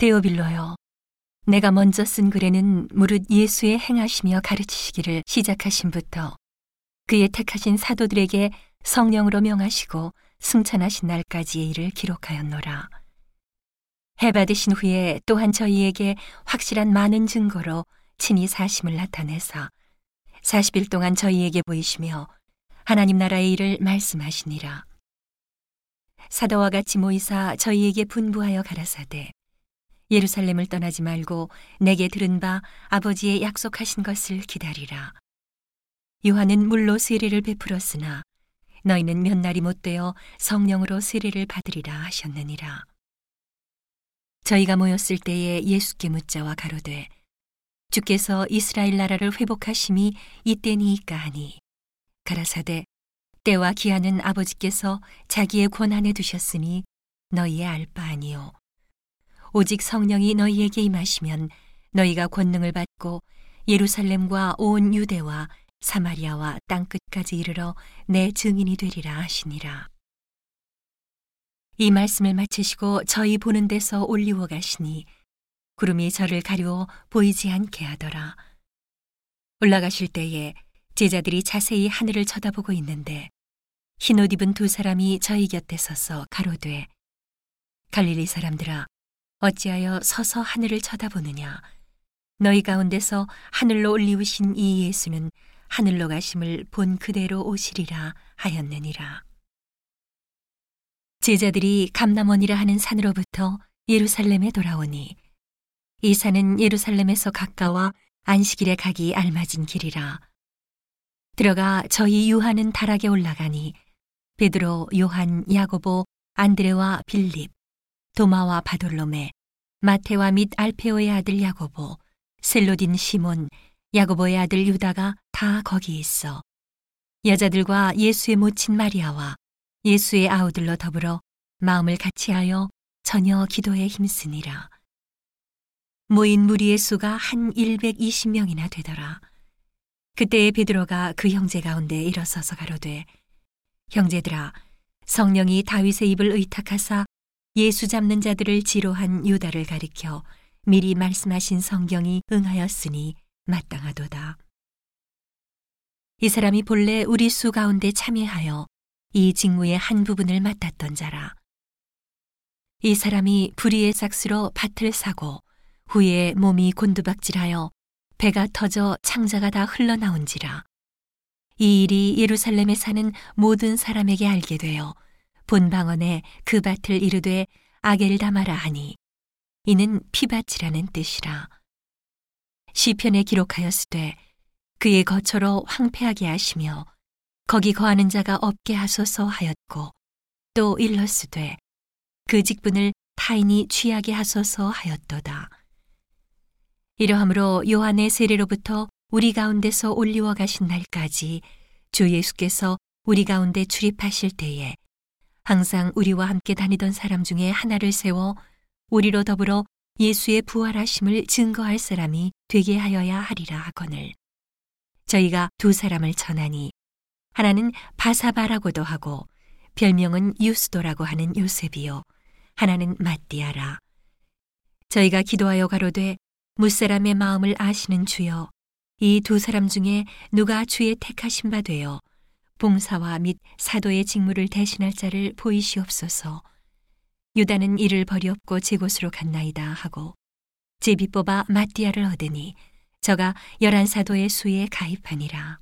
데오빌로여, 내가 먼저 쓴 글에는 무릇 예수의 행하시며 가르치시기를 시작하신부터 그의 택하신 사도들에게 성령으로 명하시고 승천하신 날까지의 일을 기록하였노라. 해받으신 후에 또한 저희에게 확실한 많은 증거로 친히 사심을 나타내사 40일 동안 저희에게 보이시며 하나님 나라의 일을 말씀하시니라. 사도와 같이 모이사 저희에게 분부하여 가라사대 예루살렘을 떠나지 말고 내게 들은 바 아버지의 약속하신 것을 기다리라. 요한은 물로 세례를 베풀었으나 너희는 몇 날이 못되어 성령으로 세례를 받으리라 하셨느니라. 저희가 모였을 때에 예수께 묻자와 가로되 주께서 이스라엘 나라를 회복하심이 이때니이까 하니 가라사대 때와 기한은 아버지께서 자기의 권한에 두셨으니 너희의 알 바 아니요 오직 성령이 너희에게 임하시면 너희가 권능을 받고 예루살렘과 온 유대와 사마리아와 땅 끝까지 이르러 내 증인이 되리라 하시니라. 이 말씀을 마치시고 저희 보는 데서 올리워 가시니 구름이 저를 가리워 보이지 않게 하더라. 올라가실 때에 제자들이 자세히 하늘을 쳐다보고 있는데 흰 옷 입은 두 사람이 저희 곁에 서서 가로되 갈릴리 사람들아 어찌하여 서서 하늘을 쳐다보느냐? 너희 가운데서 하늘로 올리우신 이 예수는 하늘로 가심을 본 그대로 오시리라 하였느니라. 제자들이 감남원이라 하는 산으로부터 예루살렘에 돌아오니 이 산은 예루살렘에서 가까워 안식일에 가기 알맞은 길이라. 들어가 저희 유한은 다락에 올라가니 베드로, 요한, 야고보, 안드레와 빌립, 도마와 바돌로메, 마테와 및 알페오의 아들 야고보, 셀로딘 시몬, 야고보의 아들 유다가 다 거기 있어. 여자들과 예수의 모친 마리아와 예수의 아우들로 더불어 마음을 같이하여 전혀 기도에 힘쓰니라. 모인 무리의 수가 한 120명이나 되더라. 그때에 베드로가 그 형제 가운데 일어서서 가로되 형제들아 성령이 다윗의 입을 의탁하사 예수 잡는 자들을 지로한 유다를 가리켜 미리 말씀하신 성경이 응하였으니 마땅하도다. 이 사람이 본래 우리 수 가운데 참여하여 이 직무의 한 부분을 맡았던 자라. 이 사람이 불의의 삭스로 밭을 사고 후에 몸이 곤두박질하여 배가 터져 창자가 다 흘러나온지라. 이 일이 예루살렘에 사는 모든 사람에게 알게 되어 본방언에 그 밭을 이르되 아겔다마라 하니 이는 피밭이라는 뜻이라. 시편에 기록하였으되 그의 거처로 황폐하게 하시며 거기 거하는 자가 없게 하소서 하였고 또 일렀으되 그 직분을 타인이 취하게 하소서 하였도다. 이러함으로 요한의 세례로부터 우리 가운데서 올리워 가신 날까지 주 예수께서 우리 가운데 출입하실 때에 항상 우리와 함께 다니던 사람 중에 하나를 세워 우리로 더불어 예수의 부활하심을 증거할 사람이 되게 하여야 하리라 하거늘. 저희가 두 사람을 전하니 하나는 바사바라고도 하고 별명은 유스도라고 하는 요셉이요. 하나는 마띠아라. 저희가 기도하여 가로되 무사람의 마음을 아시는 주여 이 두 사람 중에 누가 주의 택하신 바 되어 봉사와 및 사도의 직무를 대신할 자를 보이시옵소서 유다는 이를 버리없고 제 곳으로 갔나이다 하고 제비 뽑아 마띠아를 얻으니 저가 열한 사도의 수에 가입하니라.